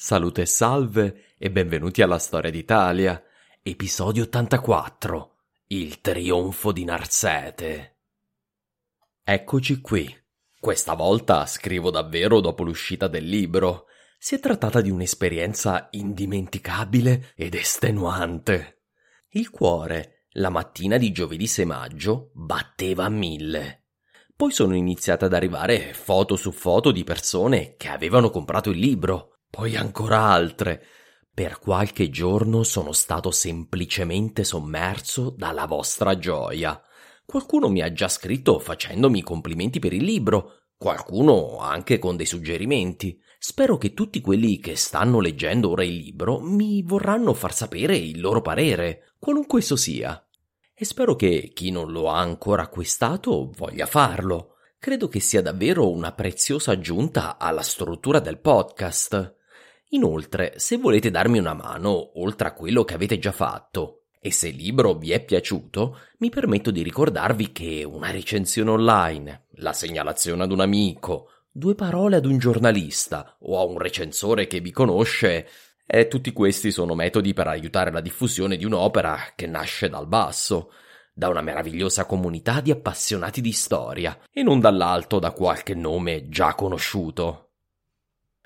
Salute e salve e benvenuti alla Storia d'Italia, episodio 84, il trionfo di Narsete. Eccoci qui. Questa volta scrivo davvero dopo l'uscita del libro. Si è trattata di un'esperienza indimenticabile ed estenuante. Il cuore, la mattina di giovedì 6 maggio, batteva a mille. Poi sono iniziate ad arrivare foto su foto di persone che avevano comprato il libro poi ancora altre. Per qualche giorno sono stato semplicemente sommerso dalla vostra gioia. Qualcuno mi ha già scritto facendomi complimenti per il libro, qualcuno anche con dei suggerimenti. Spero che tutti quelli che stanno leggendo ora il libro mi vorranno far sapere il loro parere, qualunque esso sia. E spero che chi non lo ha ancora acquistato voglia farlo. Credo che sia davvero una preziosa aggiunta alla struttura del podcast. Inoltre, se volete darmi una mano, oltre a quello che avete già fatto, e se il libro vi è piaciuto, mi permetto di ricordarvi che una recensione online, la segnalazione ad un amico, due parole ad un giornalista o a un recensore che vi conosce, e tutti questi sono metodi per aiutare la diffusione di un'opera che nasce dal basso, da una meravigliosa comunità di appassionati di storia, e non dall'alto da qualche nome già conosciuto.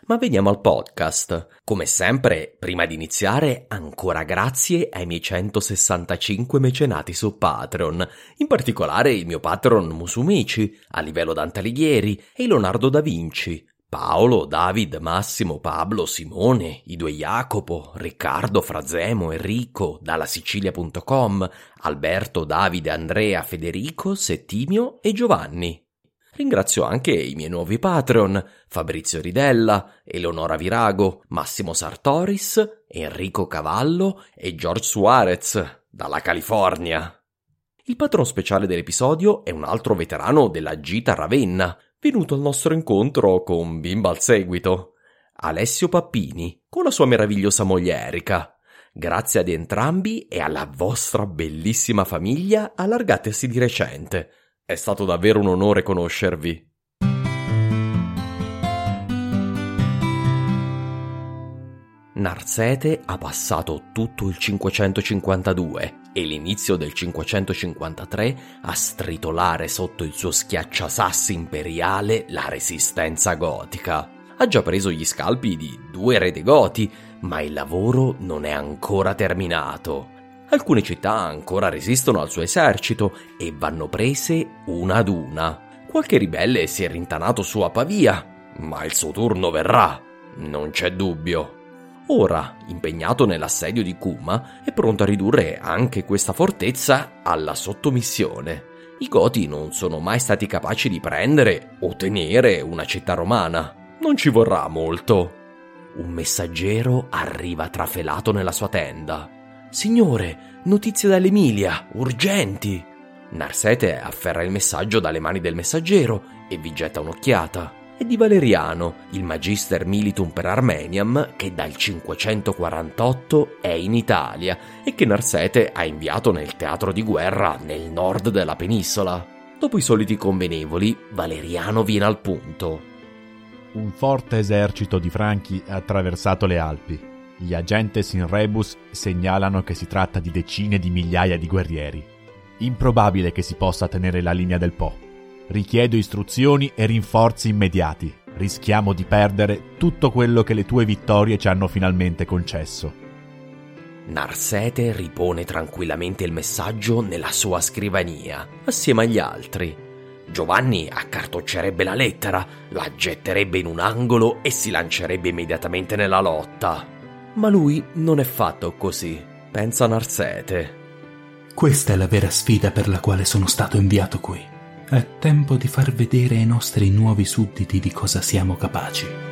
Ma veniamo al podcast. Come sempre, prima di iniziare, ancora grazie ai miei 165 mecenati su Patreon, in particolare il mio patron Musumici, a livello Dante Alighieri e Leonardo da Vinci, Paolo, David, Massimo, Pablo, Simone, i due Jacopo, Riccardo, Frazemo, Enrico, dalla Sicilia.com, Alberto, Davide, Andrea, Federico, Settimio e Giovanni. Ringrazio anche i miei nuovi Patreon, Fabrizio Ridella, Eleonora Virago, Massimo Sartoris, Enrico Cavallo e George Suarez, dalla California. Il patron speciale dell'episodio è un altro veterano della Gita Ravenna, venuto al nostro incontro con bimba al seguito. Alessio Pappini, con la sua meravigliosa moglie Erika. Grazie ad entrambi e alla vostra bellissima famiglia allargatesi di recente. È stato davvero un onore conoscervi. Narsete ha passato tutto il 552 e l'inizio del 553 a stritolare sotto il suo schiacciasassi imperiale la resistenza gotica. Ha già preso gli scalpi di due re dei Goti, ma il lavoro non è ancora terminato. Alcune città ancora resistono al suo esercito e vanno prese una ad una. Qualche ribelle si è rintanato su a Pavia, ma il suo turno verrà, non c'è dubbio. Ora, impegnato nell'assedio di Kuma, è pronto a ridurre anche questa fortezza alla sottomissione. I Goti non sono mai stati capaci di prendere o tenere una città romana. Non ci vorrà molto. Un messaggero arriva trafelato nella sua tenda. Signore, notizie dall'Emilia, urgenti! Narsete afferra il messaggio dalle mani del messaggero e vi getta un'occhiata. È di Valeriano, il Magister Militum per Armeniam, che dal 548 è in Italia e che Narsete ha inviato nel teatro di guerra nel nord della penisola. Dopo i soliti convenevoli, Valeriano viene al punto. Un forte esercito di Franchi ha attraversato le Alpi. Gli agentes in rebus segnalano che si tratta di decine di migliaia di guerrieri. Improbabile che si possa tenere la linea del Po. Richiedo istruzioni e rinforzi immediati. Rischiamo di perdere tutto quello che le tue vittorie ci hanno finalmente concesso. Narsete ripone tranquillamente il messaggio nella sua scrivania, assieme agli altri. Giovanni accartoccerebbe la lettera, la getterebbe in un angolo e si lancerebbe immediatamente nella lotta. Ma lui non è fatto così, pensa Narsete. Questa è la vera sfida per la quale sono stato inviato qui. È tempo di far vedere ai nostri nuovi sudditi di cosa siamo capaci.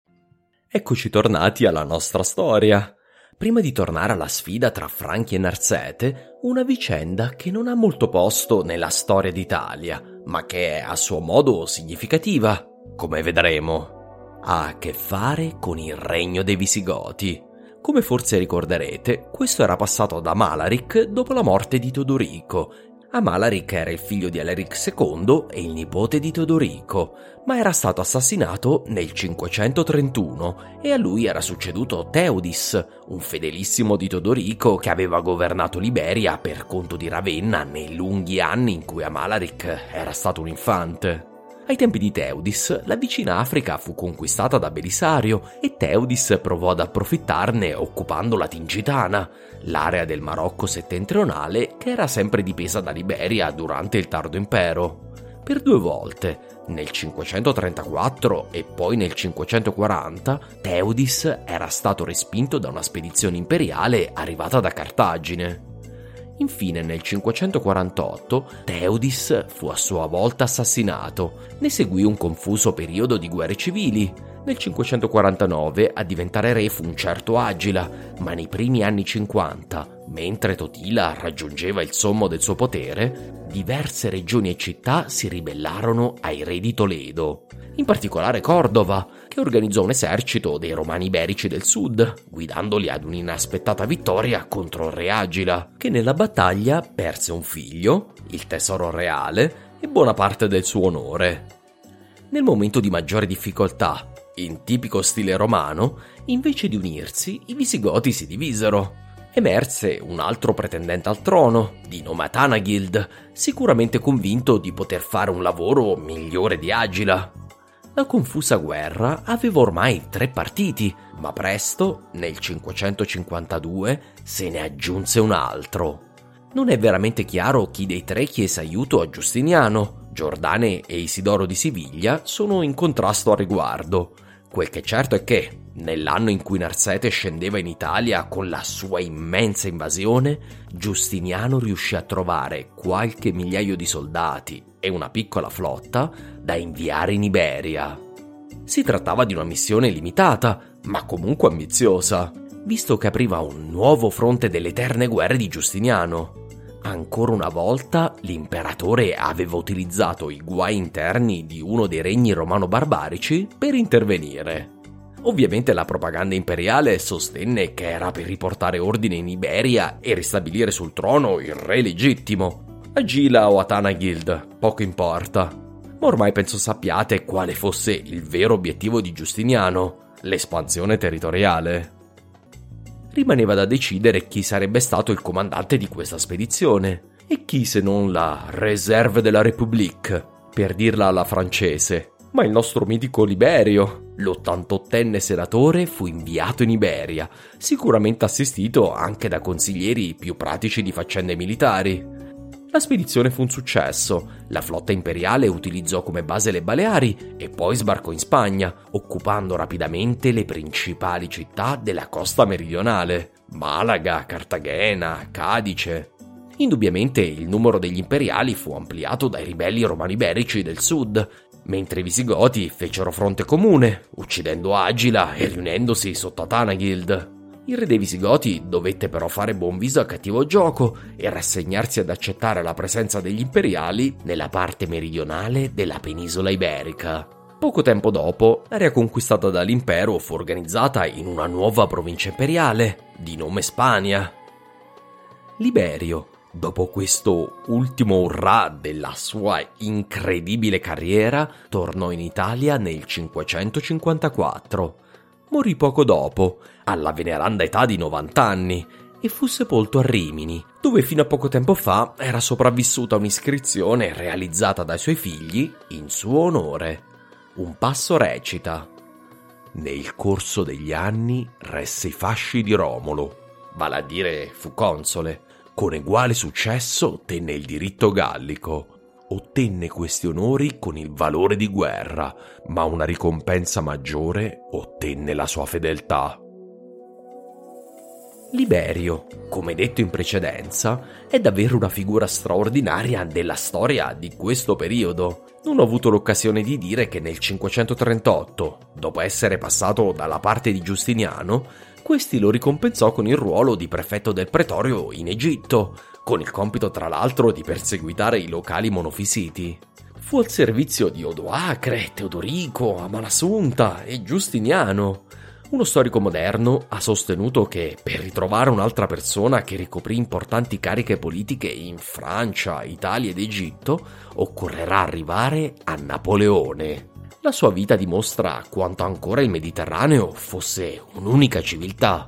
Eccoci tornati alla nostra storia. Prima di tornare alla sfida tra Franchi e Narsete, una vicenda che non ha molto posto nella storia d'Italia, ma che è a suo modo significativa, come vedremo. Ha a che fare con il regno dei Visigoti. Come forse ricorderete, questo era passato ad Amalaric dopo la morte di Teodorico. Amalaric era il figlio di Alaric II e il nipote di Teodorico, ma era stato assassinato nel 531 e a lui era succeduto Teudis, un fedelissimo di Teodorico che aveva governato Liberia per conto di Ravenna nei lunghi anni in cui Amalaric era stato un infante. Ai tempi di Teudis, la vicina Africa fu conquistata da Belisario e Teudis provò ad approfittarne occupando la Tingitana, l'area del Marocco settentrionale che era sempre dipesa da Liberia durante il tardo impero. Per due volte, nel 534 e poi nel 540, Teudis era stato respinto da una spedizione imperiale arrivata da Cartagine. Infine nel 548 Teudis fu a sua volta assassinato, ne seguì un confuso periodo di guerre civili. Nel 549 a diventare re fu un certo Agila, ma nei primi anni 50, mentre Totila raggiungeva il sommo del suo potere, diverse regioni e città si ribellarono ai re di Toledo, in particolare Cordova, che organizzò un esercito dei romani iberici del sud, guidandoli ad un'inaspettata vittoria contro il re Agila, che nella battaglia perse un figlio, il tesoro reale e buona parte del suo onore. Nel momento di maggiore difficoltà, in tipico stile romano, invece di unirsi, i visigoti si divisero. Emerse un altro pretendente al trono, di nome Atanagild, sicuramente convinto di poter fare un lavoro migliore di Agila. La confusa guerra aveva ormai tre partiti, ma presto, nel 552, se ne aggiunse un altro. Non è veramente chiaro chi dei tre chiese aiuto a Giustiniano. Giordane e Isidoro di Siviglia sono in contrasto a riguardo. Quel che è certo è che, nell'anno in cui Narsete scendeva in Italia con la sua immensa invasione, Giustiniano riuscì a trovare qualche migliaio di soldati e una piccola flotta da inviare in Iberia. Si trattava di una missione limitata, ma comunque ambiziosa, visto che apriva un nuovo fronte delle eterne guerre di Giustiniano. Ancora una volta l'imperatore aveva utilizzato i guai interni di uno dei regni romano-barbarici per intervenire. Ovviamente la propaganda imperiale sostenne che era per riportare ordine in Iberia e ristabilire sul trono il re legittimo. Agila o Atana Guild, poco importa. Ma ormai penso sappiate quale fosse il vero obiettivo di Giustiniano, l'espansione territoriale. Rimaneva da decidere chi sarebbe stato il comandante di questa spedizione, E chi se non la Réserve de la République, per dirla alla francese, ma il nostro mitico Liberio, l'88enne senatore, fu inviato in Iberia, sicuramente assistito anche da consiglieri più pratici di faccende militari. La spedizione fu un successo, la flotta imperiale utilizzò come base le Baleari e poi sbarcò in Spagna, occupando rapidamente le principali città della costa meridionale, Malaga, Cartagena, Cadice. Indubbiamente il numero degli imperiali fu ampliato dai ribelli romani iberici del sud, mentre i visigoti fecero fronte comune, uccidendo Agila e riunendosi sotto Atanagild. Il re dei Visigoti dovette però fare buon viso a cattivo gioco e rassegnarsi ad accettare la presenza degli imperiali nella parte meridionale della penisola iberica. Poco tempo dopo, l'area conquistata dall'impero fu organizzata in una nuova provincia imperiale, di nome Spagna. Liberio, dopo questo ultimo urrà della sua incredibile carriera, tornò in Italia nel 554 morì poco dopo, alla veneranda età di 90 anni, e fu sepolto a Rimini, dove fino a poco tempo fa era sopravvissuta un'iscrizione realizzata dai suoi figli in suo onore. Un passo recita: Nel corso degli anni resse i fasci di Romolo, vale a dire fu console. Con uguale successo tenne il diritto gallico, ottenne questi onori con il valore di guerra, ma una ricompensa maggiore ottenne la sua fedeltà. Liberio, come detto in precedenza, è davvero una figura straordinaria della storia di questo periodo. Non ho avuto l'occasione di dire che nel 538, dopo essere passato dalla parte di Giustiniano, questi lo ricompensò con il ruolo di prefetto del pretorio in Egitto, con il compito tra l'altro di perseguitare i locali monofisiti. Fu al servizio di Odoacre, Teodorico, Amalasunta e Giustiniano. Uno storico moderno ha sostenuto che per ritrovare un'altra persona che ricoprì importanti cariche politiche in Francia, Italia ed Egitto, occorrerà arrivare a Napoleone. La sua vita dimostra quanto ancora il Mediterraneo fosse un'unica civiltà.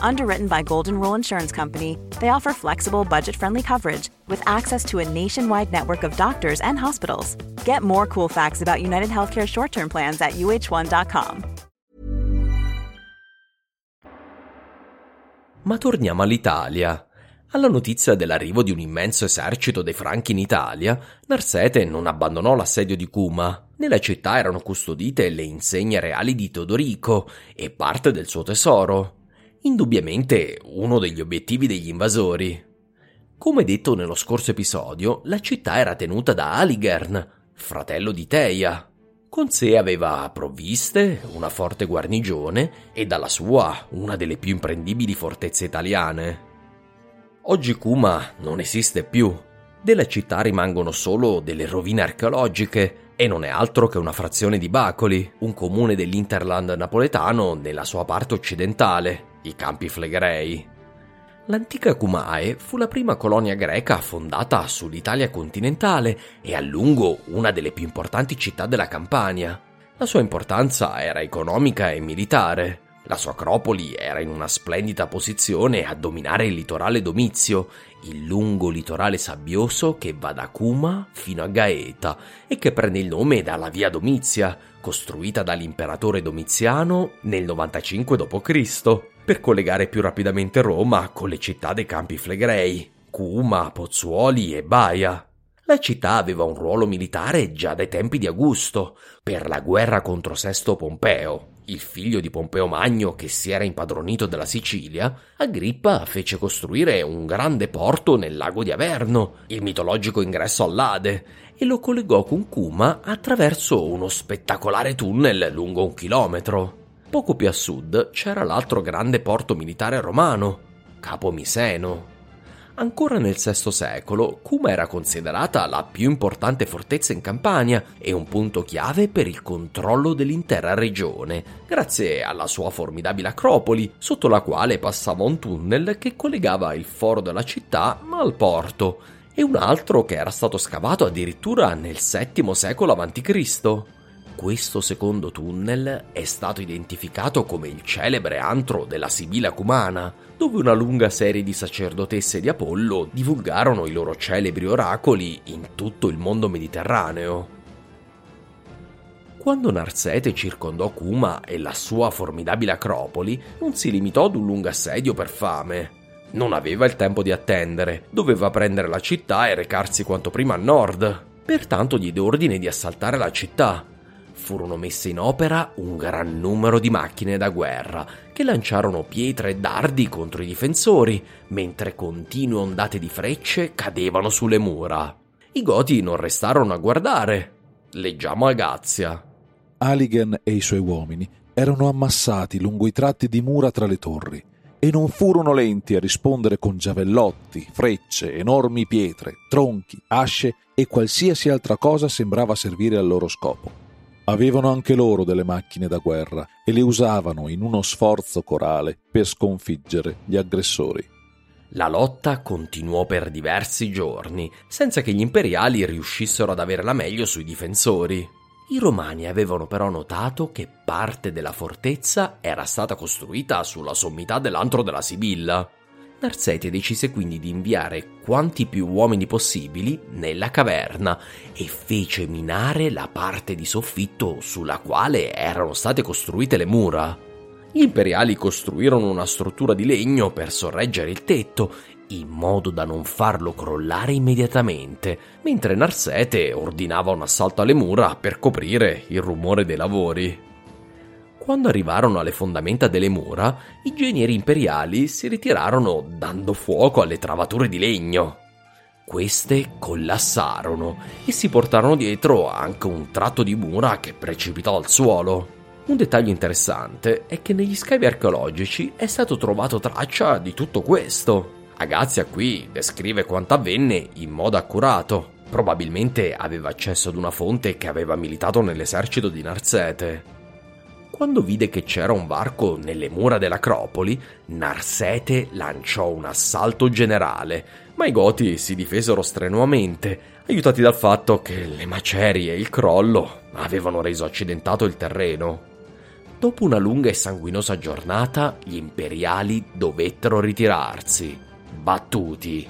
Underwritten by Golden Rule Insurance Company, they offer flexible, budget friendly coverage with access to a nationwide network of doctors and hospitals. Get more cool facts about United Healthcare short term plans at uh1.com. Ma torniamo all'Italia. Alla notizia dell'arrivo di un immenso esercito dei Franchi in Italia, Narsete non abbandonò l'assedio di Cuma. Nella città erano custodite le insegne reali di Teodorico e parte del suo tesoro indubbiamente uno degli obiettivi degli invasori. Come detto nello scorso episodio, la città era tenuta da Aligern, fratello di Teia. Con sé aveva provviste, una forte guarnigione e dalla sua una delle più imprendibili fortezze italiane. Oggi Kuma non esiste più. Della città rimangono solo delle rovine archeologiche e non è altro che una frazione di Bacoli, un comune dell'Interland napoletano nella sua parte occidentale, i Campi Flegrei. L'antica Cumae fu la prima colonia greca fondata sull'Italia continentale e a lungo una delle più importanti città della Campania. La sua importanza era economica e militare. La sua acropoli era in una splendida posizione a dominare il litorale domizio, il lungo litorale sabbioso che va da Cuma fino a Gaeta e che prende il nome dalla via Domizia, costruita dall'imperatore Domiziano nel 95 d.C., per collegare più rapidamente Roma con le città dei Campi Flegrei, Cuma, Pozzuoli e Baia. La città aveva un ruolo militare già dai tempi di Augusto, per la guerra contro Sesto Pompeo, il figlio di Pompeo Magno che si era impadronito della Sicilia, Agrippa fece costruire un grande porto nel lago di Averno, il mitologico ingresso all'Ade, e lo collegò con Cuma attraverso uno spettacolare tunnel lungo un chilometro. Poco più a sud c'era l'altro grande porto militare romano, Capo Miseno. Ancora nel VI secolo, Cuma era considerata la più importante fortezza in Campania e un punto chiave per il controllo dell'intera regione, grazie alla sua formidabile acropoli, sotto la quale passava un tunnel che collegava il foro della città al porto, e un altro che era stato scavato addirittura nel VII secolo a.C. Questo secondo tunnel è stato identificato come il celebre antro della Sibilla Cumana, dove una lunga serie di sacerdotesse di Apollo divulgarono i loro celebri oracoli in tutto il mondo mediterraneo. Quando Narsete circondò Cuma e la sua formidabile acropoli, non si limitò ad un lungo assedio per fame. Non aveva il tempo di attendere, doveva prendere la città e recarsi quanto prima a nord. Pertanto diede ordine di assaltare la città, furono messe in opera un gran numero di macchine da guerra che lanciarono pietre e dardi contro i difensori, mentre continue ondate di frecce cadevano sulle mura. I Goti non restarono a guardare. Leggiamo Agazia. Aligen e i suoi uomini erano ammassati lungo i tratti di mura tra le torri e non furono lenti a rispondere con giavellotti, frecce, enormi pietre, tronchi, asce e qualsiasi altra cosa sembrava servire al loro scopo. Avevano anche loro delle macchine da guerra e le usavano in uno sforzo corale per sconfiggere gli aggressori. La lotta continuò per diversi giorni, senza che gli imperiali riuscissero ad avere la meglio sui difensori. I romani avevano però notato che parte della fortezza era stata costruita sulla sommità dell'antro della Sibilla, Narsete decise quindi di inviare quanti più uomini possibili nella caverna e fece minare la parte di soffitto sulla quale erano state costruite le mura. Gli imperiali costruirono una struttura di legno per sorreggere il tetto, in modo da non farlo crollare immediatamente, mentre Narsete ordinava un assalto alle mura per coprire il rumore dei lavori. Quando arrivarono alle fondamenta delle mura, i genieri imperiali si ritirarono dando fuoco alle travature di legno. Queste collassarono e si portarono dietro anche un tratto di mura che precipitò al suolo. Un dettaglio interessante è che negli scavi archeologici è stato trovato traccia di tutto questo. Agazia qui descrive quanto avvenne in modo accurato. Probabilmente aveva accesso ad una fonte che aveva militato nell'esercito di Narsete. Quando vide che c'era un varco nelle mura dell'Acropoli, Narsete lanciò un assalto generale, ma i Goti si difesero strenuamente, aiutati dal fatto che le macerie e il crollo avevano reso accidentato il terreno. Dopo una lunga e sanguinosa giornata, gli imperiali dovettero ritirarsi, battuti.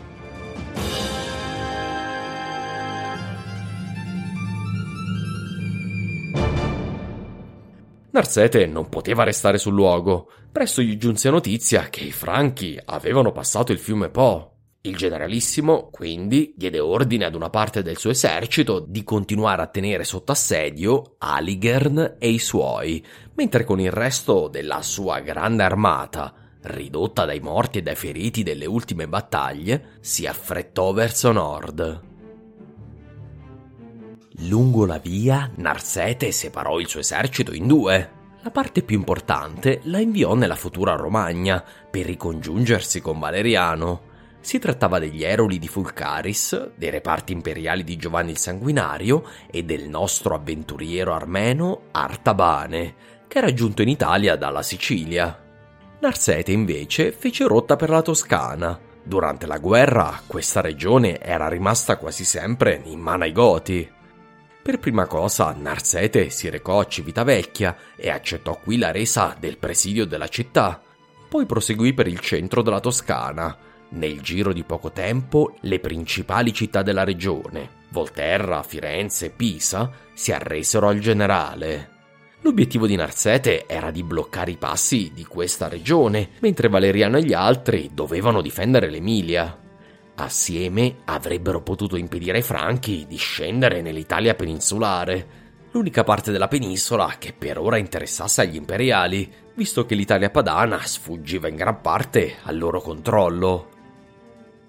Narsete non poteva restare sul luogo. Presto gli giunse notizia che i Franchi avevano passato il fiume Po. Il generalissimo, quindi, diede ordine ad una parte del suo esercito di continuare a tenere sotto assedio Aligern e i suoi, mentre con il resto della sua grande armata, ridotta dai morti e dai feriti delle ultime battaglie, si affrettò verso nord. Lungo la via, Narsete separò il suo esercito in due. La parte più importante la inviò nella futura Romagna per ricongiungersi con Valeriano. Si trattava degli Eroli di Fulcaris, dei reparti imperiali di Giovanni il Sanguinario e del nostro avventuriero armeno Artabane, che era giunto in Italia dalla Sicilia. Narsete invece fece rotta per la Toscana. Durante la guerra questa regione era rimasta quasi sempre in mano ai Goti. Per prima cosa Narsete si recò a Civitavecchia e accettò qui la resa del presidio della città. Poi proseguì per il centro della Toscana. Nel giro di poco tempo le principali città della regione, Volterra, Firenze, Pisa, si arresero al generale. L'obiettivo di Narsete era di bloccare i passi di questa regione, mentre Valeriano e gli altri dovevano difendere l'Emilia. Assieme avrebbero potuto impedire ai Franchi di scendere nell'Italia peninsulare, l'unica parte della penisola che per ora interessasse agli imperiali, visto che l'Italia padana sfuggiva in gran parte al loro controllo.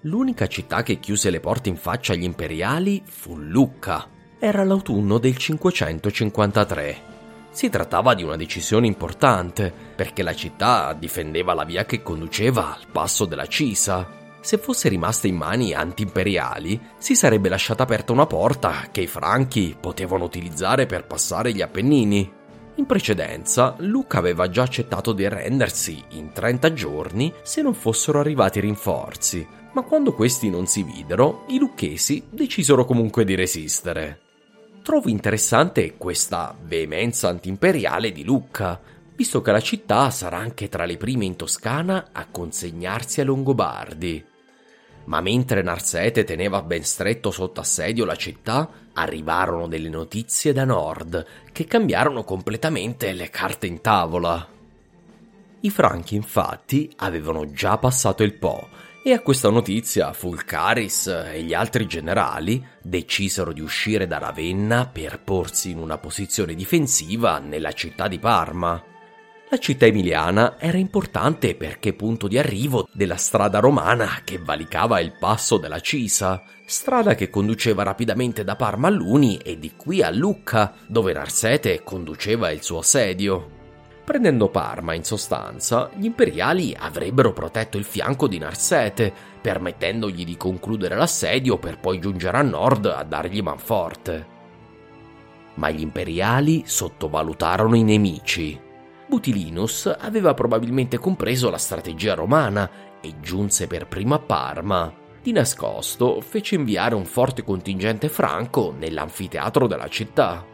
L'unica città che chiuse le porte in faccia agli imperiali fu Lucca. Era l'autunno del 553. Si trattava di una decisione importante, perché la città difendeva la via che conduceva al passo della Cisa, se fosse rimasta in mani anti-imperiali, si sarebbe lasciata aperta una porta che i franchi potevano utilizzare per passare gli Appennini. In precedenza, Luca aveva già accettato di arrendersi in 30 giorni se non fossero arrivati rinforzi, ma quando questi non si videro, i lucchesi decisero comunque di resistere. Trovo interessante questa veemenza antiimperiale di Lucca, visto che la città sarà anche tra le prime in Toscana a consegnarsi ai Longobardi. Ma mentre Narsete teneva ben stretto sotto assedio la città, arrivarono delle notizie da nord che cambiarono completamente le carte in tavola. I franchi infatti avevano già passato il Po e a questa notizia Fulcaris e gli altri generali decisero di uscire da Ravenna per porsi in una posizione difensiva nella città di Parma. La città emiliana era importante perché punto di arrivo della strada romana che valicava il passo della Cisa, strada che conduceva rapidamente da Parma a Luni e di qui a Lucca, dove Narsete conduceva il suo assedio. Prendendo Parma, in sostanza, gli imperiali avrebbero protetto il fianco di Narsete, permettendogli di concludere l'assedio per poi giungere a nord a dargli manforte. Ma gli imperiali sottovalutarono i nemici. Butilinus aveva probabilmente compreso la strategia romana e giunse per primo a Parma. Di nascosto fece inviare un forte contingente franco nell'anfiteatro della città.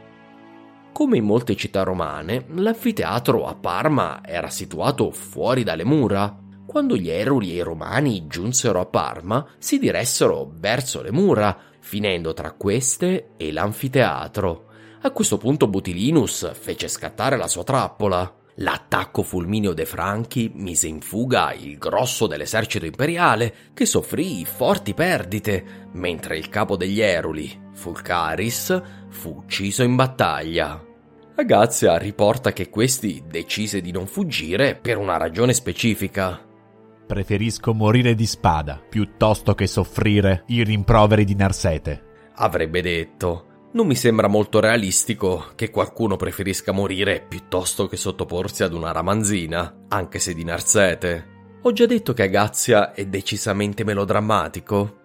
Come in molte città romane, l'anfiteatro a Parma era situato fuori dalle mura. Quando gli eruli e i romani giunsero a Parma, si diressero verso le mura, finendo tra queste e l'anfiteatro. A questo punto Butilinus fece scattare la sua trappola. L'attacco fulmineo dei Franchi mise in fuga il grosso dell'esercito imperiale, che soffrì forti perdite, mentre il capo degli Eruli, Fulcaris, fu ucciso in battaglia. Agazia riporta che questi decise di non fuggire per una ragione specifica. Preferisco morire di spada piuttosto che soffrire i rimproveri di Narsete. Avrebbe detto. Non mi sembra molto realistico che qualcuno preferisca morire piuttosto che sottoporsi ad una ramanzina, anche se di Narsete. Ho già detto che Agazia è decisamente melodrammatico.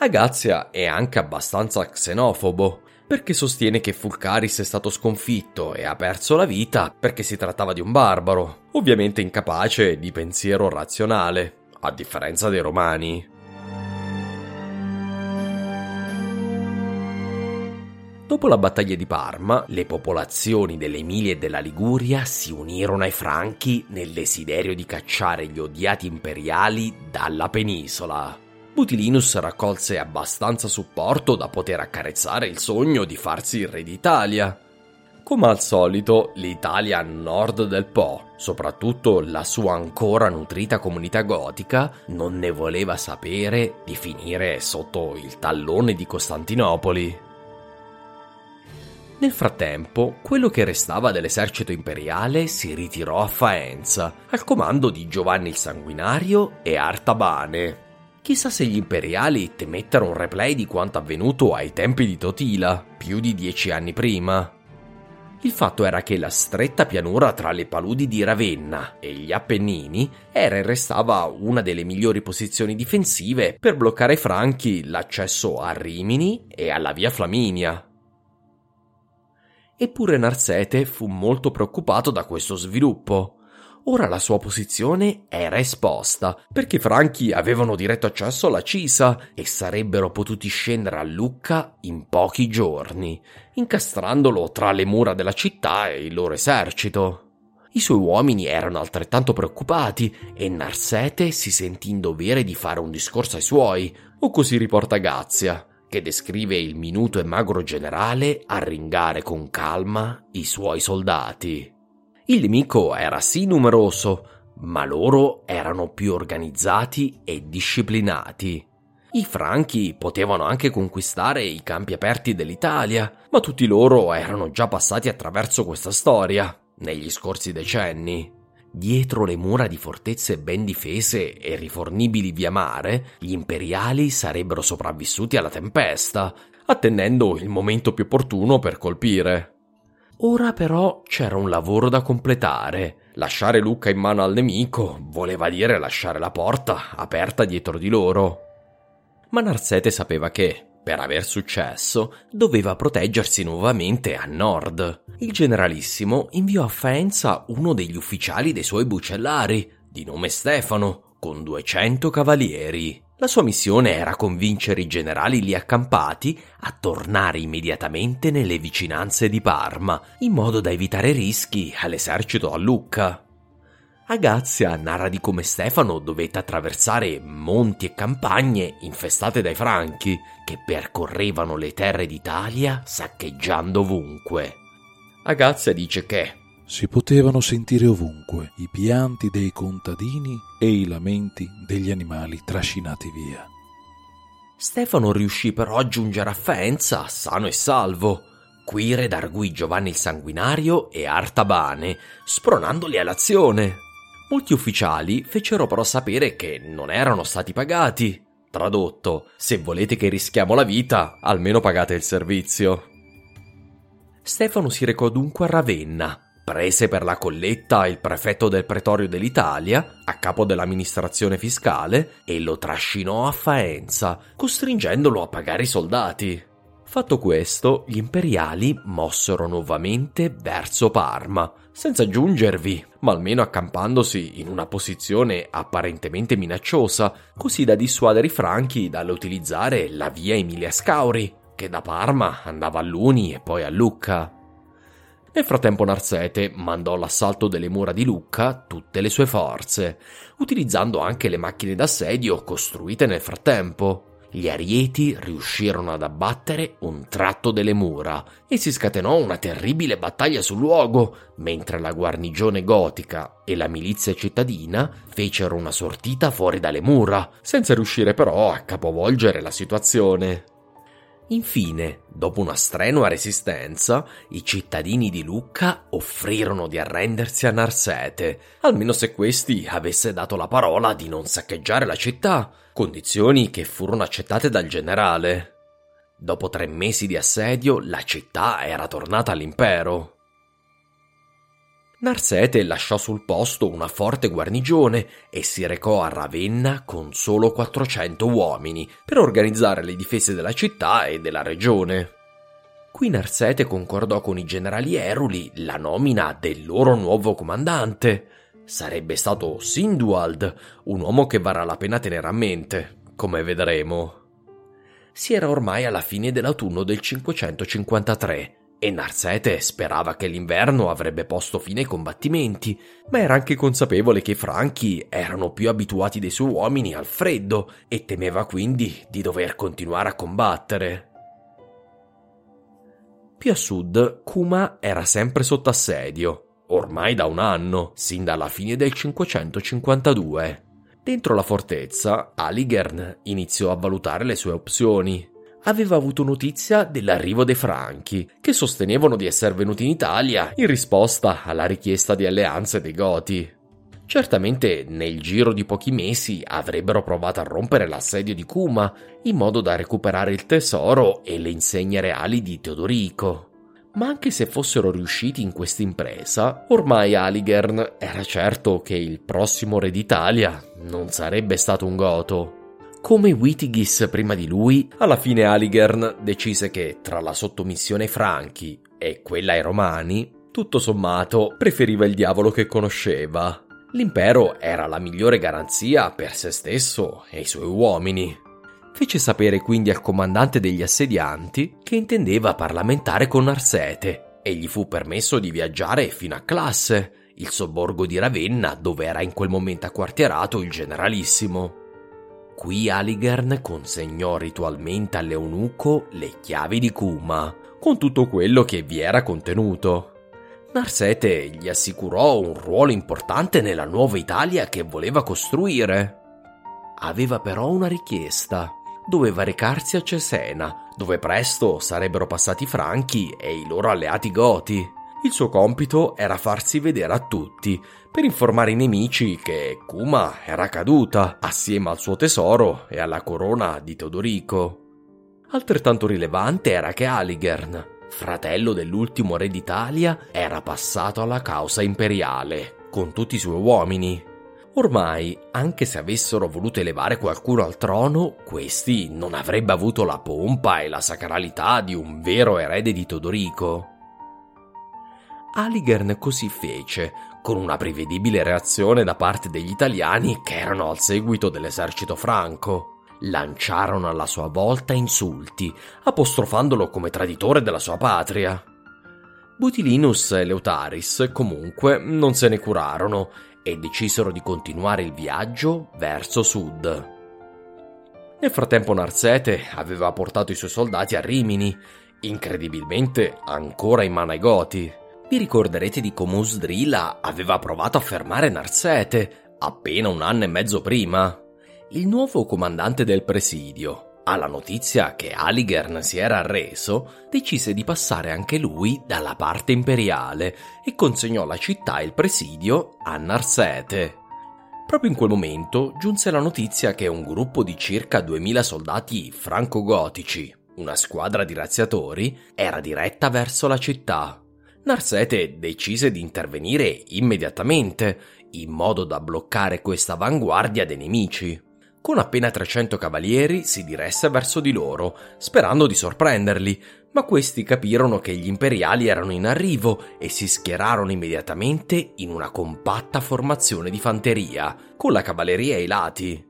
Agazia è anche abbastanza xenofobo, perché sostiene che Fulcaris è stato sconfitto e ha perso la vita perché si trattava di un barbaro, ovviamente incapace di pensiero razionale, a differenza dei romani. Dopo la battaglia di Parma, le popolazioni dell'Emilia e della Liguria si unirono ai Franchi nel desiderio di cacciare gli odiati imperiali dalla penisola. Butilinus raccolse abbastanza supporto da poter accarezzare il sogno di farsi il re d'Italia. Come al solito, l'Italia a nord del Po, soprattutto la sua ancora nutrita comunità gotica, non ne voleva sapere di finire sotto il tallone di Costantinopoli. Nel frattempo, quello che restava dell'esercito imperiale si ritirò a Faenza, al comando di Giovanni il Sanguinario e Artabane. Chissà se gli imperiali temettero un replay di quanto avvenuto ai tempi di Totila, più di dieci anni prima. Il fatto era che la stretta pianura tra le paludi di Ravenna e gli Appennini era e restava una delle migliori posizioni difensive per bloccare ai Franchi l'accesso a Rimini e alla via Flaminia. Eppure Narsete fu molto preoccupato da questo sviluppo. Ora la sua posizione era esposta, perché i franchi avevano diretto accesso alla Cisa e sarebbero potuti scendere a Lucca in pochi giorni, incastrandolo tra le mura della città e il loro esercito. I suoi uomini erano altrettanto preoccupati e Narsete si sentì in dovere di fare un discorso ai suoi, o così riporta Gazia, che descrive il minuto e magro generale arringare con calma i suoi soldati. Il nemico era sì numeroso, ma loro erano più organizzati e disciplinati. I franchi potevano anche conquistare i campi aperti dell'Italia, ma tutti loro erano già passati attraverso questa storia negli scorsi decenni. Dietro le mura di fortezze ben difese e rifornibili via mare, gli imperiali sarebbero sopravvissuti alla tempesta, attendendo il momento più opportuno per colpire. Ora però c'era un lavoro da completare. Lasciare Lucca in mano al nemico voleva dire lasciare la porta aperta dietro di loro. Ma Narsete sapeva che, per aver successo, doveva proteggersi nuovamente a nord. Il generalissimo inviò a Faenza uno degli ufficiali dei suoi bucellari, di nome Stefano, con 200 cavalieri. La sua missione era convincere i generali lì accampati a tornare immediatamente nelle vicinanze di Parma, in modo da evitare rischi all'esercito a Lucca. Agazia narra di come Stefano dovette attraversare monti e campagne infestate dai franchi, che percorrevano le terre d'Italia saccheggiando ovunque. Agazia dice che si potevano sentire ovunque i pianti dei contadini e i lamenti degli animali trascinati via. Stefano riuscì però a giungere a Faenza sano e salvo. Qui redarguì Giovanni il Sanguinario e Artabane, spronandoli all'azione. Molti ufficiali fecero però sapere che non erano stati pagati. Tradotto, se volete che rischiamo la vita, almeno pagate il servizio. Stefano si recò dunque a Ravenna, prese per la colletta il prefetto del pretorio dell'Italia, a capo dell'amministrazione fiscale, e lo trascinò a Faenza, costringendolo a pagare i soldati. Fatto questo, gli imperiali mossero nuovamente verso Parma, senza giungervi, ma almeno accampandosi in una posizione apparentemente minacciosa, così da dissuadere i franchi dall'utilizzare la via Emilia Scauri, che da Parma andava a Luni e poi a Lucca. Nel frattempo Narsete mandò all'assalto delle mura di Lucca tutte le sue forze, utilizzando anche le macchine d'assedio costruite nel frattempo. Gli arieti riuscirono ad abbattere un tratto delle mura e si scatenò una terribile battaglia sul luogo, mentre la guarnigione gotica e la milizia cittadina fecero una sortita fuori dalle mura, senza riuscire però a capovolgere la situazione. Infine, dopo una strenua resistenza, i cittadini di Lucca offrirono di arrendersi a Narsete, almeno se questi avesse dato la parola di non saccheggiare la città, condizioni che furono accettate dal generale. Dopo tre mesi di assedio, la città era tornata all'impero. Narsete lasciò sul posto una forte guarnigione e si recò a Ravenna con solo 400 uomini per organizzare le difese della città e della regione. Qui Narsete concordò con i generali eruli la nomina del loro nuovo comandante. Sarebbe stato Sinduald, un uomo che varrà la pena tenere a mente, come vedremo. Si era ormai alla fine dell'autunno del 553 e Narsete sperava che l'inverno avrebbe posto fine ai combattimenti, ma era anche consapevole che i franchi erano più abituati dei suoi uomini al freddo e temeva quindi di dover continuare a combattere. Più a sud, Kuma era sempre sotto assedio, ormai da un anno, sin dalla fine del 552. Dentro la fortezza, Aligern iniziò a valutare le sue opzioni aveva avuto notizia dell'arrivo dei Franchi, che sostenevano di essere venuti in Italia in risposta alla richiesta di alleanze dei Goti. Certamente nel giro di pochi mesi avrebbero provato a rompere l'assedio di Kuma in modo da recuperare il tesoro e le insegne reali di Teodorico. Ma anche se fossero riusciti in questa impresa, ormai Aligern era certo che il prossimo re d'Italia non sarebbe stato un goto. Come Witigis prima di lui, alla fine Aligern decise che tra la sottomissione ai Franchi e quella ai Romani, tutto sommato preferiva il diavolo che conosceva. L'impero era la migliore garanzia per se stesso e i suoi uomini. Fece sapere quindi al comandante degli assedianti che intendeva parlamentare con Arsete e gli fu permesso di viaggiare fino a Classe, il sobborgo di Ravenna dove era in quel momento acquartierato il generalissimo. Qui Aligern consegnò ritualmente all'eunuco le chiavi di Kuma, con tutto quello che vi era contenuto. Narsete gli assicurò un ruolo importante nella nuova Italia che voleva costruire. Aveva però una richiesta. Doveva recarsi a Cesena, dove presto sarebbero passati i Franchi e i loro alleati Goti. Il suo compito era farsi vedere a tutti, per informare i nemici che Kuma era caduta, assieme al suo tesoro e alla corona di Teodorico. Altrettanto rilevante era che Aligern, fratello dell'ultimo re d'Italia, era passato alla causa imperiale, con tutti i suoi uomini. Ormai, anche se avessero voluto elevare qualcuno al trono, questi non avrebbe avuto la pompa e la sacralità di un vero erede di Teodorico. Aligern così fece, con una prevedibile reazione da parte degli italiani che erano al seguito dell'esercito franco. Lanciarono alla sua volta insulti, apostrofandolo come traditore della sua patria. Butilinus e Leutaris comunque non se ne curarono e decisero di continuare il viaggio verso sud. Nel frattempo Narsete aveva portato i suoi soldati a Rimini, incredibilmente ancora in mano ai Goti. Vi ricorderete di come Usdrila aveva provato a fermare Narsete appena un anno e mezzo prima. Il nuovo comandante del presidio, alla notizia che Aligern si era arreso, decise di passare anche lui dalla parte imperiale e consegnò la città e il presidio a Narsete. Proprio in quel momento giunse la notizia che un gruppo di circa 2000 soldati franco-gotici, una squadra di razziatori, era diretta verso la città. Narsete decise di intervenire immediatamente, in modo da bloccare questa avanguardia dei nemici. Con appena 300 cavalieri si diresse verso di loro, sperando di sorprenderli, ma questi capirono che gli imperiali erano in arrivo e si schierarono immediatamente in una compatta formazione di fanteria, con la cavalleria ai lati.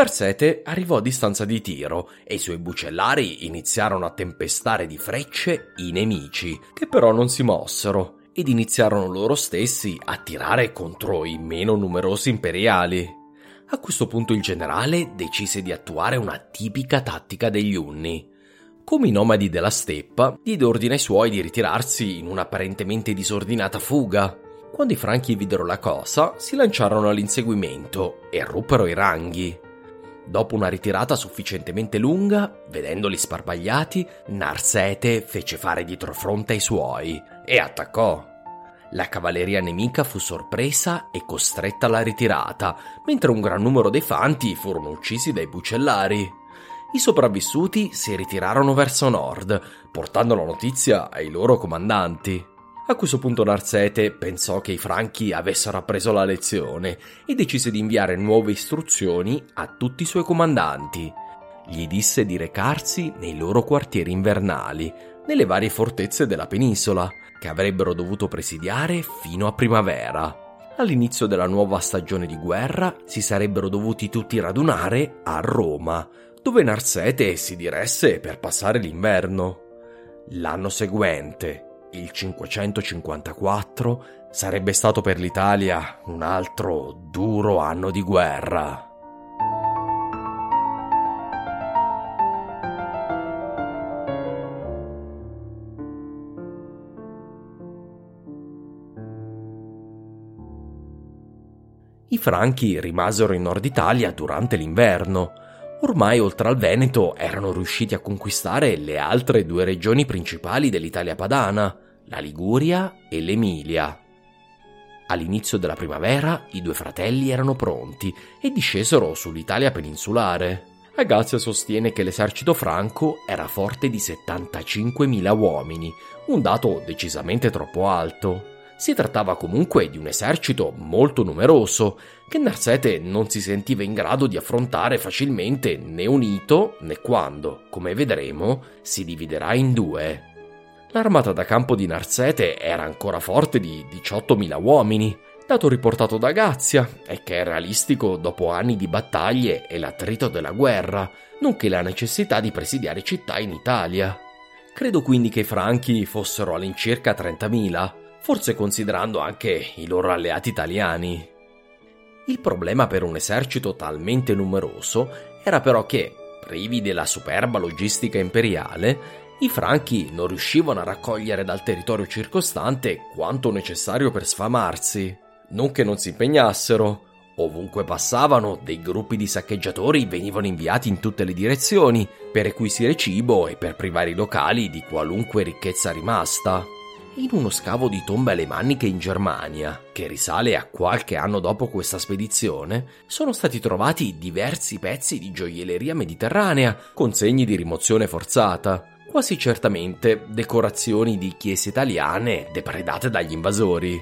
Narsete arrivò a distanza di tiro e i suoi bucellari iniziarono a tempestare di frecce i nemici, che però non si mossero, ed iniziarono loro stessi a tirare contro i meno numerosi imperiali. A questo punto il generale decise di attuare una tipica tattica degli Unni. Come i nomadi della steppa, diede ordine ai suoi di ritirarsi in un'apparentemente disordinata fuga. Quando i franchi videro la cosa, si lanciarono all'inseguimento e ruppero i ranghi. Dopo una ritirata sufficientemente lunga, vedendoli sparpagliati, Narsete fece fare dietrofronte ai suoi e attaccò. La cavalleria nemica fu sorpresa e costretta alla ritirata, mentre un gran numero dei fanti furono uccisi dai bucellari. I sopravvissuti si ritirarono verso nord, portando la notizia ai loro comandanti. A questo punto Narsete pensò che i franchi avessero appreso la lezione e decise di inviare nuove istruzioni a tutti i suoi comandanti. Gli disse di recarsi nei loro quartieri invernali, nelle varie fortezze della penisola, che avrebbero dovuto presidiare fino a primavera. All'inizio della nuova stagione di guerra si sarebbero dovuti tutti radunare a Roma, dove Narsete si diresse per passare l'inverno. L'anno seguente, il 554 sarebbe stato per l'Italia un altro duro anno di guerra. I franchi rimasero in Nord Italia durante l'inverno. Ormai oltre al Veneto erano riusciti a conquistare le altre due regioni principali dell'Italia padana, la Liguria e l'Emilia. All'inizio della primavera i due fratelli erano pronti e discesero sull'Italia peninsulare. Agazia sostiene che l'esercito franco era forte di 75.000 uomini, un dato decisamente troppo alto. Si trattava comunque di un esercito molto numeroso, che Narsete non si sentiva in grado di affrontare facilmente né unito né quando, come vedremo, si dividerà in due. L'armata da campo di Narsete era ancora forte di 18.000 uomini, dato riportato da Gazia e che è realistico dopo anni di battaglie e l'attrito della guerra, nonché la necessità di presidiare città in Italia. Credo quindi che i franchi fossero all'incirca 30.000, forse considerando anche i loro alleati italiani. Il problema per un esercito talmente numeroso era però che, privi della superba logistica imperiale, i franchi non riuscivano a raccogliere dal territorio circostante quanto necessario per sfamarsi non che non si impegnassero. Ovunque passavano, dei gruppi di saccheggiatori venivano inviati in tutte le direzioni per requisire cibo e per privare i locali di qualunque ricchezza rimasta. In uno scavo di tombe alle maniche in Germania, che risale a qualche anno dopo questa spedizione, sono stati trovati diversi pezzi di gioielleria mediterranea con segni di rimozione forzata, quasi certamente decorazioni di chiese italiane depredate dagli invasori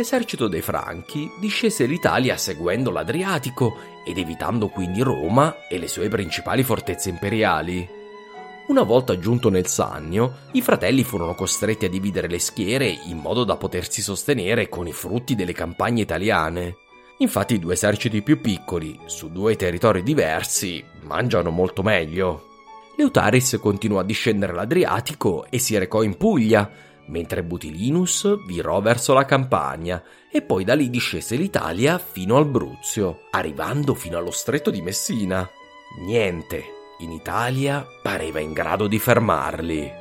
l'esercito dei Franchi discese l'Italia seguendo l'Adriatico ed evitando quindi Roma e le sue principali fortezze imperiali. Una volta giunto nel Sannio, i fratelli furono costretti a dividere le schiere in modo da potersi sostenere con i frutti delle campagne italiane. Infatti i due eserciti più piccoli, su due territori diversi, mangiano molto meglio. Leutaris continuò a discendere l'Adriatico e si recò in Puglia, mentre Butilinus virò verso la Campania e poi da lì discese l'Italia fino al Bruzio, arrivando fino allo stretto di Messina. Niente, in Italia pareva in grado di fermarli.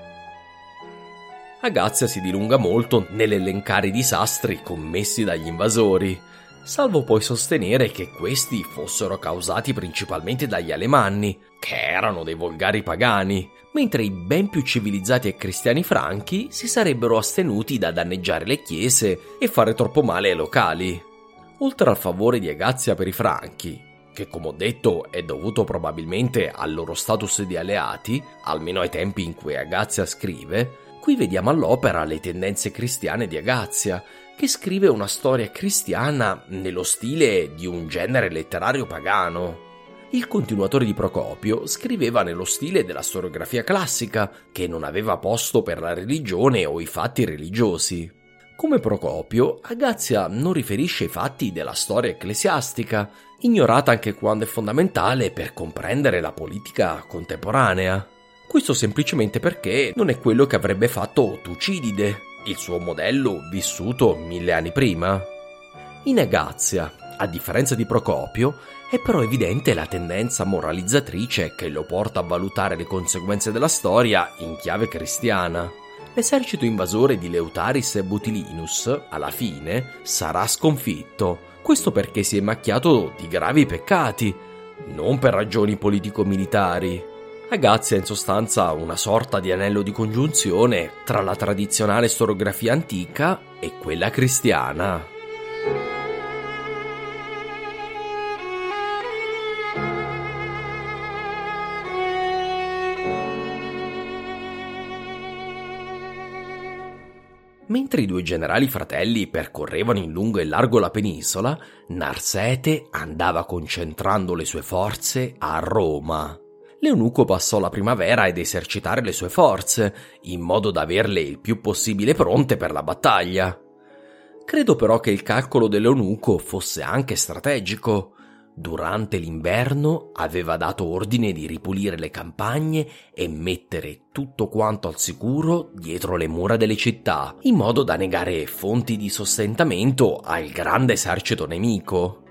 Agazia si dilunga molto nell'elencare i disastri commessi dagli invasori, salvo poi sostenere che questi fossero causati principalmente dagli alemanni, che erano dei volgari pagani, mentre i ben più civilizzati e cristiani franchi si sarebbero astenuti da danneggiare le chiese e fare troppo male ai locali. Oltre al favore di Agazia per i franchi, che come ho detto è dovuto probabilmente al loro status di alleati, almeno ai tempi in cui Agazia scrive, qui vediamo all'opera le tendenze cristiane di Agazia, che scrive una storia cristiana nello stile di un genere letterario pagano. Il continuatore di Procopio scriveva nello stile della storiografia classica, che non aveva posto per la religione o i fatti religiosi. Come Procopio, Agazia non riferisce i fatti della storia ecclesiastica, ignorata anche quando è fondamentale per comprendere la politica contemporanea. Questo semplicemente perché non è quello che avrebbe fatto Tucidide, il suo modello vissuto mille anni prima. In Agazia, a differenza di Procopio, è però evidente la tendenza moralizzatrice che lo porta a valutare le conseguenze della storia in chiave cristiana. L'esercito invasore di Leutaris e Butilinus, alla fine, sarà sconfitto. Questo perché si è macchiato di gravi peccati, non per ragioni politico-militari. Agazia è in sostanza una sorta di anello di congiunzione tra la tradizionale storiografia antica e quella cristiana. Mentre i due generali fratelli percorrevano in lungo e largo la penisola, Narsete andava concentrando le sue forze a Roma. L'eunuco passò la primavera ad esercitare le sue forze, in modo da averle il più possibile pronte per la battaglia. Credo però che il calcolo dell'eunuco fosse anche strategico. Durante l'inverno aveva dato ordine di ripulire le campagne e mettere tutto quanto al sicuro dietro le mura delle città, in modo da negare fonti di sostentamento al grande esercito nemico.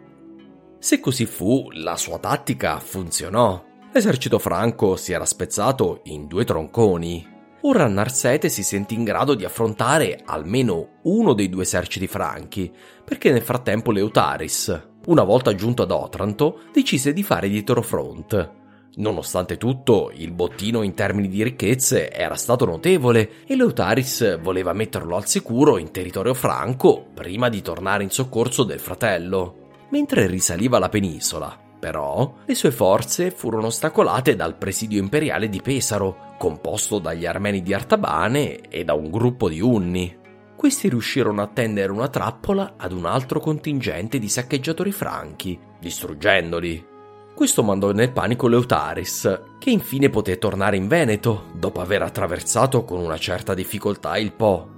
Se così fu, la sua tattica funzionò. L'esercito franco si era spezzato in due tronconi. Ora Narsete si sentì in grado di affrontare almeno uno dei due eserciti franchi, perché nel frattempo Leutaris, una volta giunto ad Otranto, decise di fare dietro front. Nonostante tutto, il bottino in termini di ricchezze era stato notevole e Leutaris voleva metterlo al sicuro in territorio franco prima di tornare in soccorso del fratello. Mentre risaliva la penisola, però, le sue forze furono ostacolate dal presidio imperiale di Pesaro, composto dagli armeni di Artabane e da un gruppo di Unni questi riuscirono a tendere una trappola ad un altro contingente di saccheggiatori franchi, distruggendoli. Questo mandò nel panico Leutaris, che infine poté tornare in Veneto, dopo aver attraversato con una certa difficoltà il Po.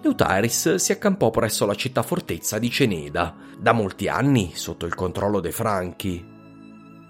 Leutaris si accampò presso la città fortezza di Ceneda, da molti anni sotto il controllo dei Franchi.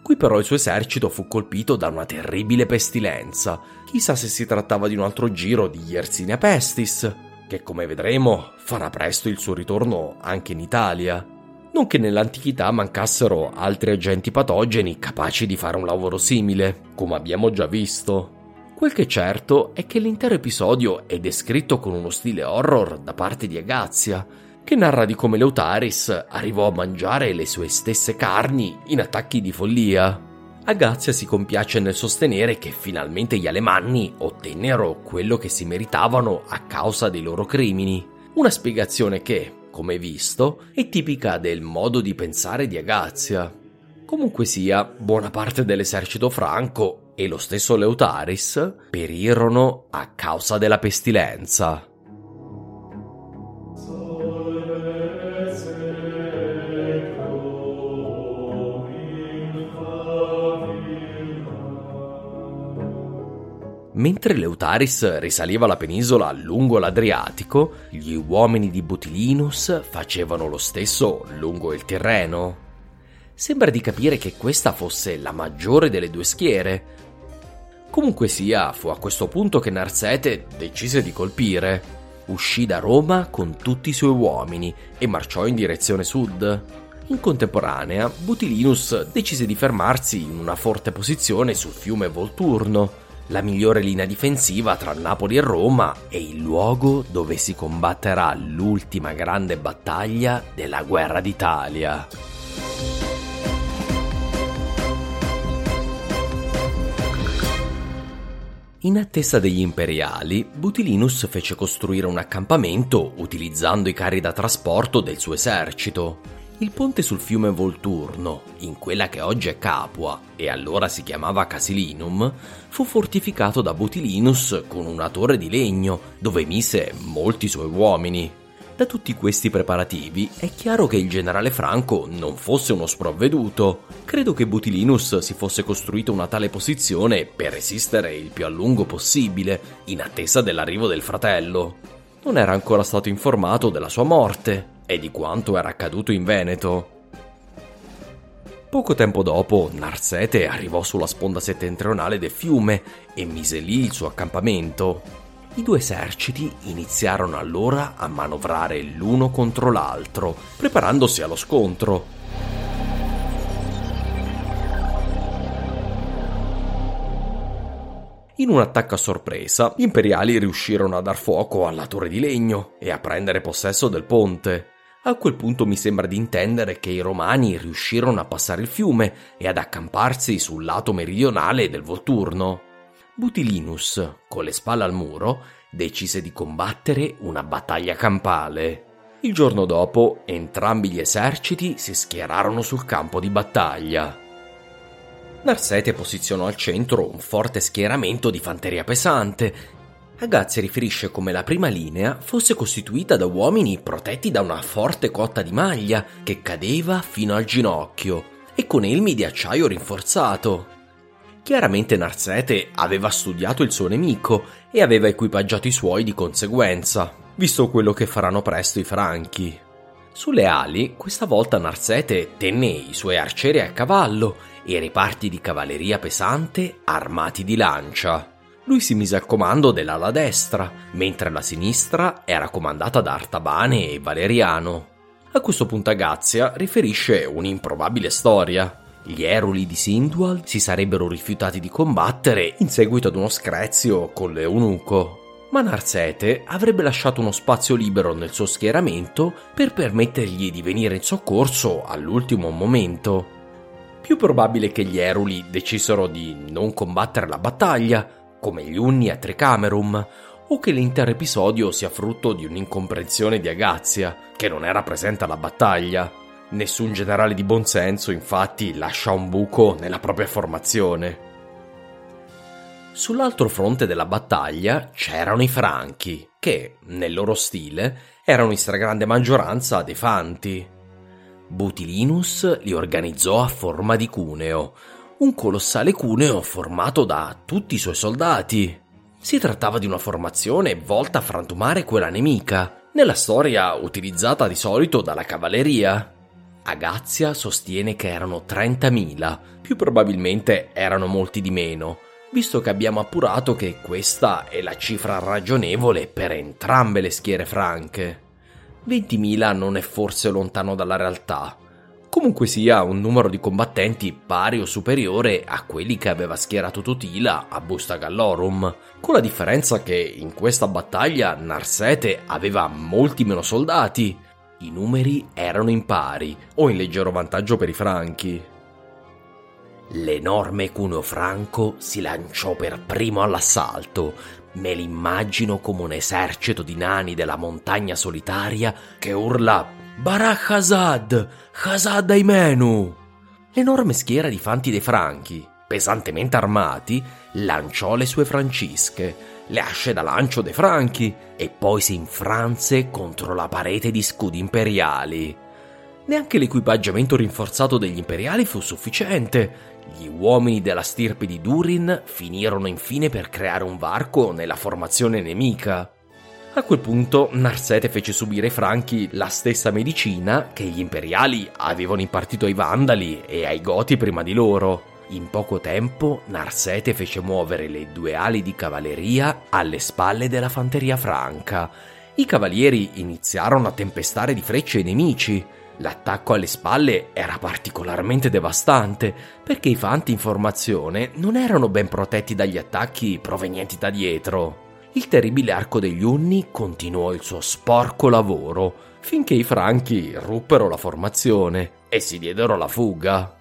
Qui però il suo esercito fu colpito da una terribile pestilenza. Chissà se si trattava di un altro giro di Yersinia pestis, che come vedremo farà presto il suo ritorno anche in Italia. Non che nell'antichità mancassero altri agenti patogeni capaci di fare un lavoro simile, come abbiamo già visto. Quel che è certo è che l'intero episodio è descritto con uno stile horror da parte di Agazia, che narra di come Leutaris arrivò a mangiare le sue stesse carni in attacchi di follia. Agazia si compiace nel sostenere che finalmente gli alemanni ottennero quello che si meritavano a causa dei loro crimini. Una spiegazione che, come visto, è tipica del modo di pensare di Agazia. Comunque sia, buona parte dell'esercito franco e lo stesso Leutaris perirono a causa della pestilenza. Mentre Leutaris risaliva la penisola lungo l'Adriatico, gli uomini di Butilinus facevano lo stesso lungo il Tirreno. Sembra di capire che questa fosse la maggiore delle due schiere. Comunque sia, fu a questo punto che Narsete decise di colpire. Uscì da Roma con tutti i suoi uomini e marciò in direzione sud. In contemporanea, Butilinus decise di fermarsi in una forte posizione sul fiume Volturno, la migliore linea difensiva tra Napoli e Roma e il luogo dove si combatterà l'ultima grande battaglia della guerra d'Italia. In attesa degli imperiali, Butilinus fece costruire un accampamento utilizzando i carri da trasporto del suo esercito. Il ponte sul fiume Volturno, in quella che oggi è Capua e allora si chiamava Casilinum, fu fortificato da Butilinus con una torre di legno dove mise molti suoi uomini. Da tutti questi preparativi è chiaro che il generale Franco non fosse uno sprovveduto. Credo che Butilinus si fosse costruito una tale posizione per resistere il più a lungo possibile, in attesa dell'arrivo del fratello. Non era ancora stato informato della sua morte e di quanto era accaduto in Veneto. Poco tempo dopo, Narsete arrivò sulla sponda settentrionale del fiume e mise lì il suo accampamento. I due eserciti iniziarono allora a manovrare l'uno contro l'altro, preparandosi allo scontro. In un attacco a sorpresa, gli imperiali riuscirono a dar fuoco alla torre di legno e a prendere possesso del ponte. A quel punto mi sembra di intendere che i romani riuscirono a passare il fiume e ad accamparsi sul lato meridionale del Volturno. Butilinus, con le spalle al muro, decise di combattere una battaglia campale. Il giorno dopo, entrambi gli eserciti si schierarono sul campo di battaglia. Narsete posizionò al centro un forte schieramento di fanteria pesante Agazzi riferisce come la prima linea fosse costituita da uomini protetti da una forte cotta di maglia che cadeva fino al ginocchio e con elmi di acciaio rinforzato. Chiaramente Narsete aveva studiato il suo nemico e aveva equipaggiato i suoi di conseguenza, visto quello che faranno presto i franchi. Sulle ali, questa volta Narsete tenne i suoi arcieri a cavallo e reparti di cavalleria pesante armati di lancia. Lui si mise al comando dell'ala destra, mentre la sinistra era comandata da Artabane e Valeriano. A questo punto Agazia riferisce un'improbabile storia. Gli eruli di Sindual si sarebbero rifiutati di combattere in seguito ad uno screzio con l'eunuco. Ma Narsete avrebbe lasciato uno spazio libero nel suo schieramento per permettergli di venire in soccorso all'ultimo momento. Più probabile che gli eruli decisero di non combattere la battaglia come gli Unni a Tricamerum, o che l'intero episodio sia frutto di un'incomprensione di Agazia, che non era presente alla battaglia. Nessun generale di buonsenso, infatti, lascia un buco nella propria formazione. Sull'altro fronte della battaglia c'erano i Franchi, che, nel loro stile, erano in stragrande maggioranza dei Fanti. Butilinus li organizzò a forma di cuneo, un colossale cuneo formato da tutti i suoi soldati. Si trattava di una formazione volta a frantumare quella nemica, nella storia utilizzata di solito dalla cavalleria. Agazia sostiene che erano 30.000, più probabilmente erano molti di meno, visto che abbiamo appurato che questa è la cifra ragionevole per entrambe le schiere franche. 20.000 non è forse lontano dalla realtà, comunque sia un numero di combattenti pari o superiore a quelli che aveva schierato Totila a Busta Gallorum, con la differenza che in questa battaglia Narsete aveva molti meno soldati. I numeri erano impari o in leggero vantaggio per i franchi. L'enorme cuneo franco si lanciò per primo all'assalto. Me l'immagino come un esercito di nani della montagna solitaria che urla Barak Hazad! Hazad Aimenu! L'enorme schiera di fanti dei Franchi, pesantemente armati, lanciò le sue francische, le asce da lancio dei Franchi, e poi si infranse contro la parete di scudi imperiali. Neanche l'equipaggiamento rinforzato degli imperiali fu sufficiente. Gli uomini della stirpe di Durin finirono infine per creare un varco nella formazione nemica. A quel punto Narsete fece subire ai Franchi la stessa medicina che gli imperiali avevano impartito ai Vandali e ai Goti prima di loro. In poco tempo Narsete fece muovere le due ali di cavalleria alle spalle della fanteria franca. I cavalieri iniziarono a tempestare di frecce i nemici. L'attacco alle spalle era particolarmente devastante perché i fanti in formazione non erano ben protetti dagli attacchi provenienti da dietro il terribile arco degli Unni continuò il suo sporco lavoro finché i Franchi ruppero la formazione e si diedero alla fuga.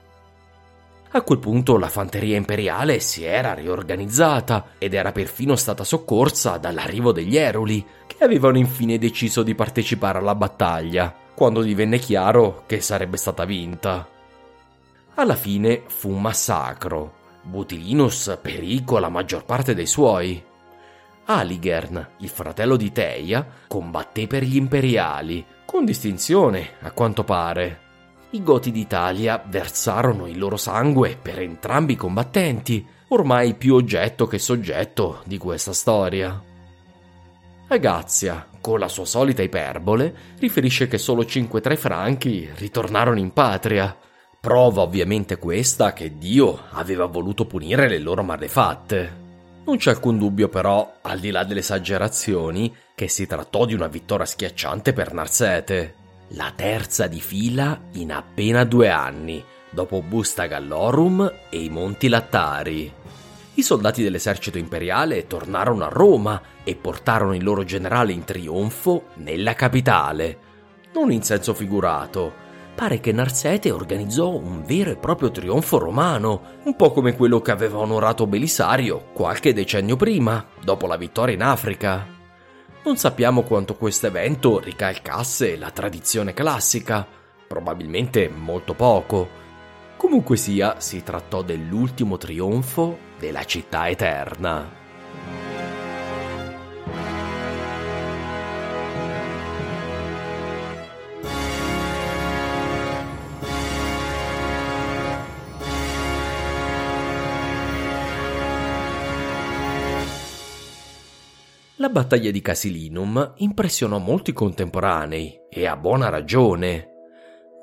A quel punto la fanteria imperiale si era riorganizzata ed era perfino stata soccorsa dall'arrivo degli Eruli, che avevano infine deciso di partecipare alla battaglia, quando divenne chiaro che sarebbe stata vinta. Alla fine fu un massacro. Butilinus perì con la maggior parte dei suoi. Aligern, il fratello di Teia, combatté per gli imperiali, con distinzione, a quanto pare. I Goti d'Italia versarono il loro sangue per entrambi i combattenti, ormai più oggetto che soggetto di questa storia. Agazia, con la sua solita iperbole, riferisce che solo 5 tra i franchi ritornarono in patria. Prova ovviamente questa che Dio aveva voluto punire le loro malefatte. Non c'è alcun dubbio però, al di là delle esagerazioni, che si trattò di una vittoria schiacciante per Narsete. La terza di fila in appena due anni, dopo Busta Gallorum e i Monti Lattari. I soldati dell'esercito imperiale tornarono a Roma e portarono il loro generale in trionfo nella capitale. Non in senso figurato, pare che Narsete organizzò un vero e proprio trionfo romano, un po' come quello che aveva onorato Belisario qualche decennio prima, dopo la vittoria in Africa. Non sappiamo quanto questo evento ricalcasse la tradizione classica, probabilmente molto poco. Comunque sia, si trattò dell'ultimo trionfo della città eterna. La battaglia di Casilinum impressionò molti contemporanei e a buona ragione.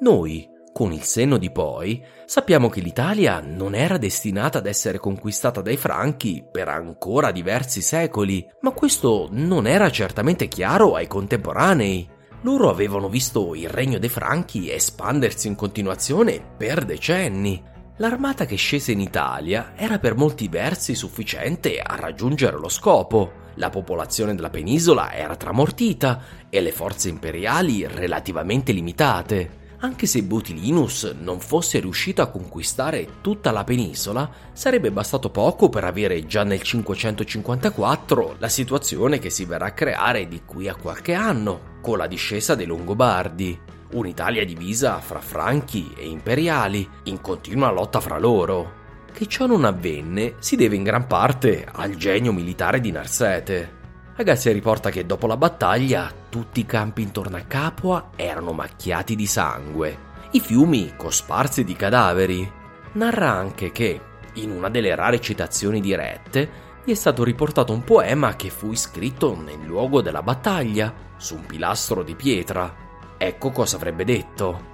Noi, con il senno di poi, sappiamo che l'Italia non era destinata ad essere conquistata dai Franchi per ancora diversi secoli, ma questo non era certamente chiaro ai contemporanei. Loro avevano visto il regno dei Franchi espandersi in continuazione per decenni. L'armata che scese in Italia era per molti versi sufficiente a raggiungere lo scopo la popolazione della penisola era tramortita e le forze imperiali relativamente limitate. Anche se Butilinus non fosse riuscito a conquistare tutta la penisola, sarebbe bastato poco per avere già nel 554 la situazione che si verrà a creare di qui a qualche anno, con la discesa dei Longobardi. Un'Italia divisa fra franchi e imperiali, in continua lotta fra loro. Che ciò non avvenne si deve in gran parte al genio militare di Narsete. Agazia riporta che dopo la battaglia tutti i campi intorno a Capua erano macchiati di sangue, i fiumi cosparsi di cadaveri. Narra anche che, in una delle rare citazioni dirette, gli è stato riportato un poema che fu iscritto nel luogo della battaglia, su un pilastro di pietra. Ecco cosa avrebbe detto.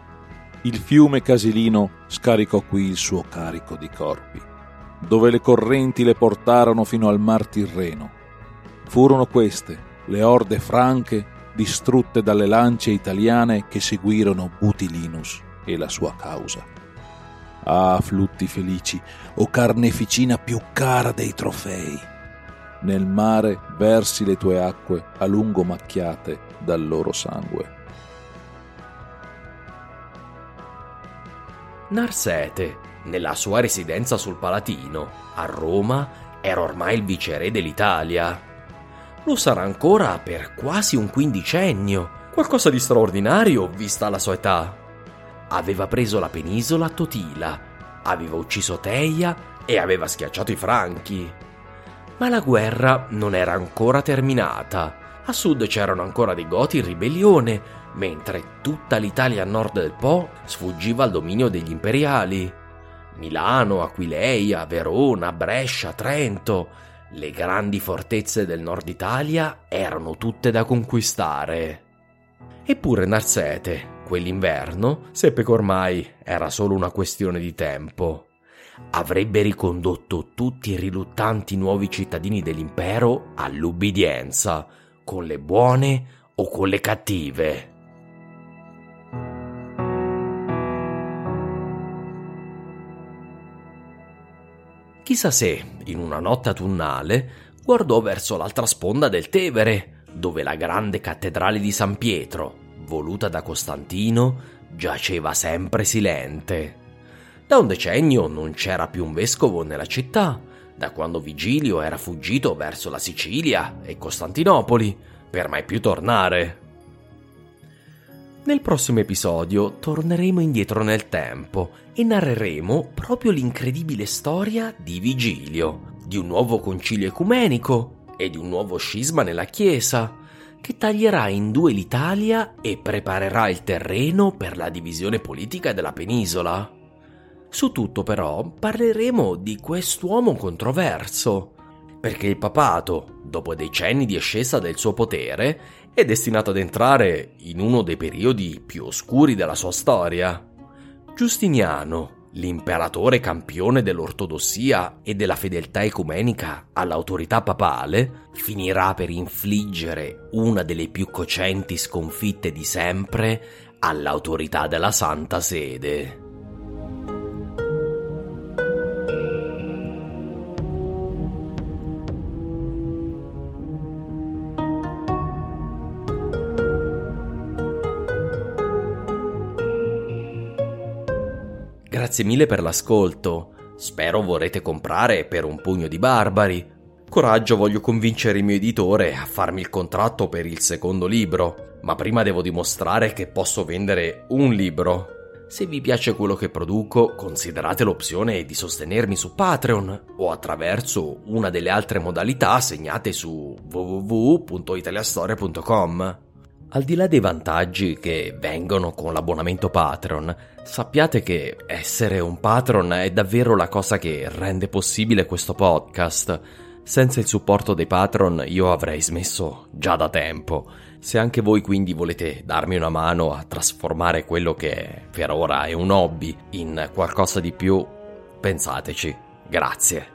Il fiume Casilino scaricò qui il suo carico di corpi, dove le correnti le portarono fino al mar Tirreno. Furono queste le orde franche distrutte dalle lance italiane che seguirono Butilinus e la sua causa. Ah, flutti felici, o carneficina più cara dei trofei! Nel mare versi le tue acque a lungo macchiate dal loro sangue. Narsete, nella sua residenza sul Palatino, a Roma, era ormai il viceré dell'Italia. Lo sarà ancora per quasi un quindicennio, qualcosa di straordinario vista la sua età. Aveva preso la penisola Totila, aveva ucciso Teia e aveva schiacciato i Franchi. Ma la guerra non era ancora terminata. A sud c'erano ancora dei Goti in ribellione, mentre tutta l'Italia a nord del Po sfuggiva al dominio degli imperiali. Milano, Aquileia, Verona, Brescia, Trento, le grandi fortezze del nord Italia erano tutte da conquistare. Eppure Narsete, quell'inverno, seppe che ormai era solo una questione di tempo. Avrebbe ricondotto tutti i riluttanti nuovi cittadini dell'impero all'ubbidienza, con le buone o con le cattive. Chissà se, in una notte autunnale, guardò verso l'altra sponda del Tevere, dove la grande cattedrale di San Pietro, voluta da Costantino, giaceva sempre silente. Da un decennio non c'era più un vescovo nella città, da quando Vigilio era fuggito verso la Sicilia e Costantinopoli, per mai più tornare. Nel prossimo episodio torneremo indietro nel tempo e narreremo proprio l'incredibile storia di Vigilio, di un nuovo concilio ecumenico e di un nuovo scisma nella Chiesa, che taglierà in due l'Italia e preparerà il terreno per la divisione politica della penisola. Su tutto però parleremo di quest'uomo controverso, perché il papato, dopo decenni di ascesa del suo potere, è destinato ad entrare in uno dei periodi più oscuri della sua storia. Giustiniano, l'imperatore campione dell'ortodossia e della fedeltà ecumenica all'autorità papale, finirà per infliggere una delle più cocenti sconfitte di sempre all'autorità della Santa Sede. Grazie mille per l'ascolto. Spero vorrete comprare per un pugno di barbari. Coraggio, voglio convincere il mio editore a farmi il contratto per il secondo libro, ma prima devo dimostrare che posso vendere un libro. Se vi piace quello che produco, considerate l'opzione di sostenermi su Patreon o attraverso una delle altre modalità segnate su www.italiastoria.com. Al di là dei vantaggi che vengono con l'abbonamento Patreon, sappiate che essere un patron è davvero la cosa che rende possibile questo podcast. Senza il supporto dei patron io avrei smesso già da tempo. Se anche voi quindi volete darmi una mano a trasformare quello che per ora è un hobby in qualcosa di più, pensateci. Grazie.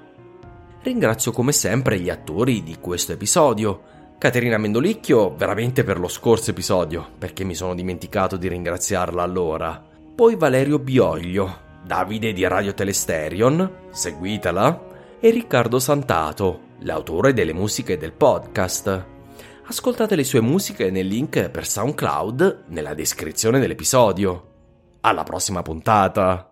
Ringrazio come sempre gli attori di questo episodio. Caterina Mendolicchio veramente per lo scorso episodio, perché mi sono dimenticato di ringraziarla allora. Poi Valerio Bioglio, Davide di Radio Telesterion, seguitela, e Riccardo Santato, l'autore delle musiche del podcast. Ascoltate le sue musiche nel link per SoundCloud nella descrizione dell'episodio. Alla prossima puntata!